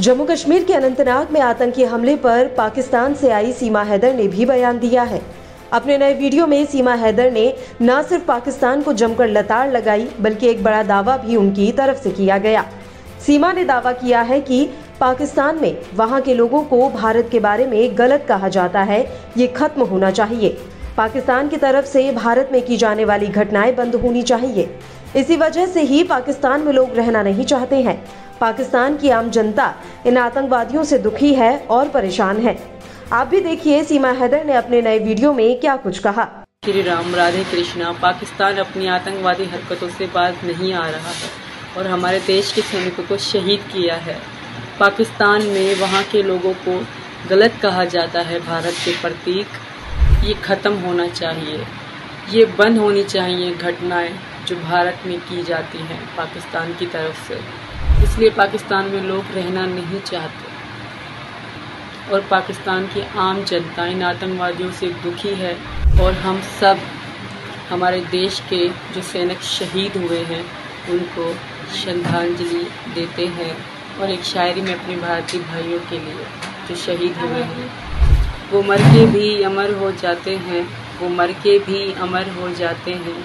जम्मू कश्मीर के अनंतनाग में आतंकी हमले पर पाकिस्तान से आई सीमा हैदर ने भी बयान दिया है। अपने नए वीडियो में सीमा हैदर ने न सिर्फ़ पाकिस्तान को जमकर लताड़ लगाई, बल्कि एक बड़ा दावा भी उनकी तरफ़ से किया गया। सीमा ने दावा किया है कि पाकिस्तान में वहाँ के लोगों को भारत के बारे में गलत कहा जाता है, ये खत्म होना चाहिए। पाकिस्तान की तरफ़ से भारत में की जाने वाली घटनाएँ बंद होनी चाहिए। इसी वजह से ही पाकिस्तान में लोग रहना नहीं चाहते हैं। पाकिस्तान की आम जनता इन आतंकवादियों से दुखी है और परेशान है। आप भी देखिए, सीमा हैदर ने अपने नए वीडियो में क्या कुछ कहा। श्री राम राधे कृष्णा, पाकिस्तान अपनी आतंकवादी हरकतों से बाज नहीं आ रहा है और हमारे देश के सैनिकों को शहीद किया है। पाकिस्तान में वहाँ के लोगों को गलत कहा जाता है। भारत के प्रतीक, ये ख़त्म होना चाहिए। ये बंद होनी चाहिए घटनाएँ जो भारत में की जाती हैं पाकिस्तान की तरफ़ से। इसलिए पाकिस्तान में लोग रहना नहीं चाहते। और पाकिस्तान की आम जनता इन आतंकवादियों से दुखी है। और हम सब, हमारे देश के जो सैनिक शहीद हुए हैं, उनको श्रद्धांजलि देते हैं। और एक शायरी में अपने भारतीय भाइयों के लिए जो शहीद हुए हैं। वो मर के भी अमर हो जाते हैं। वो मर के भी अमर हो जाते हैं।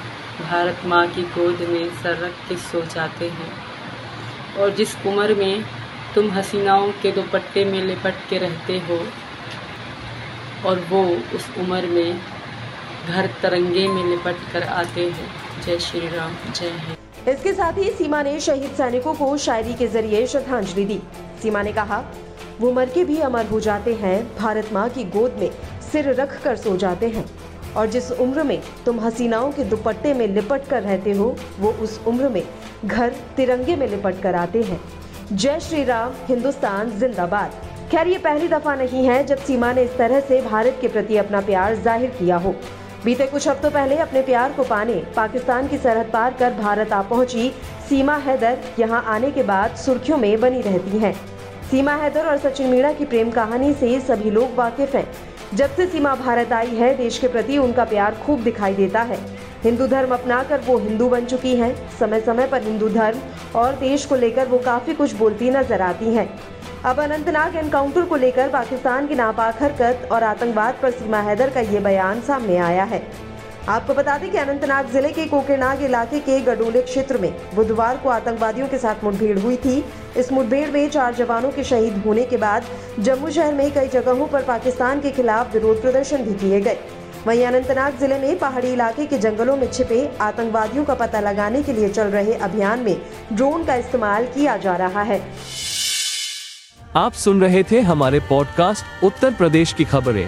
भारत माँ की गोद में सर रख के सो जाते हैं। और जिस उम्र में तुम हसीनाओं के दोपट्टे में लिपट के रहते हो, और वो उस उम्र में घर तरंगे में लिपट कर आते हैं। जय श्री राम, जय हिंद। इसके साथ ही सीमा ने शहीद सैनिकों को शायरी के ज़रिए श्रद्धांजलि दी। सीमा ने कहा, वो मर के भी अमर हो जाते हैं, भारत माँ की गोद में सिर रख कर सो जाते हैं। और जिस उम्र में तुम हसीनाओं के दुपट्टे में लिपट कर रहते हो, वो उस उम्र में घर तिरंगे में लिपट कर आते हैं। जय श्री राम, हिंदुस्तान जिंदाबाद। खैर, ये पहली दफ़ा नहीं है जब सीमा ने इस तरह से भारत के प्रति अपना प्यार ज़ाहिर किया हो। बीते कुछ हफ्तों पहले अपने प्यार को पाने, पाकिस्तान की सरहद पार कर भारत आ पहुँची, सीमा हैदर यहाँ आने के बाद सुर्खियों में बनी रहती हैं। सीमा हैदर और सचिन मीणा की प्रेम कहानी से सभी लोग वाकिफ हैं। जब से सीमा भारत आई है, देश के प्रति उनका प्यार खूब दिखाई देता है। हिंदू धर्म अपनाकर वो हिंदू बन चुकी हैं। समय समय पर हिंदू धर्म और देश को लेकर वो काफ़ी कुछ बोलती नज़र आती हैं। अब अनंतनाग एनकाउंटर को लेकर पाकिस्तान की नापाक हरकत और आतंकवाद पर सीमा हैदर का ये बयान सामने आया है। आपको बता दें कि अनंतनाग ज़िले के कोकेनाग इलाके के गडोले क्षेत्र में बुधवार को आतंकवादियों के साथ मुठभेड़ हुई थी। इस मुठभेड़ में चार जवानों के शहीद होने के बाद जम्मू शहर में कई जगहों पर पाकिस्तान के खिलाफ विरोध प्रदर्शन भी किए गए। वहीं अनंतनाग ज़िले में पहाड़ी इलाके के जंगलों में छिपे आतंकवादियों का पता लगाने के लिए चल रहे अभियान में ड्रोन का इस्तेमाल किया जा रहा है। आप सुन रहे थे हमारे पॉडकास्ट उत्तर प्रदेश की खबरें।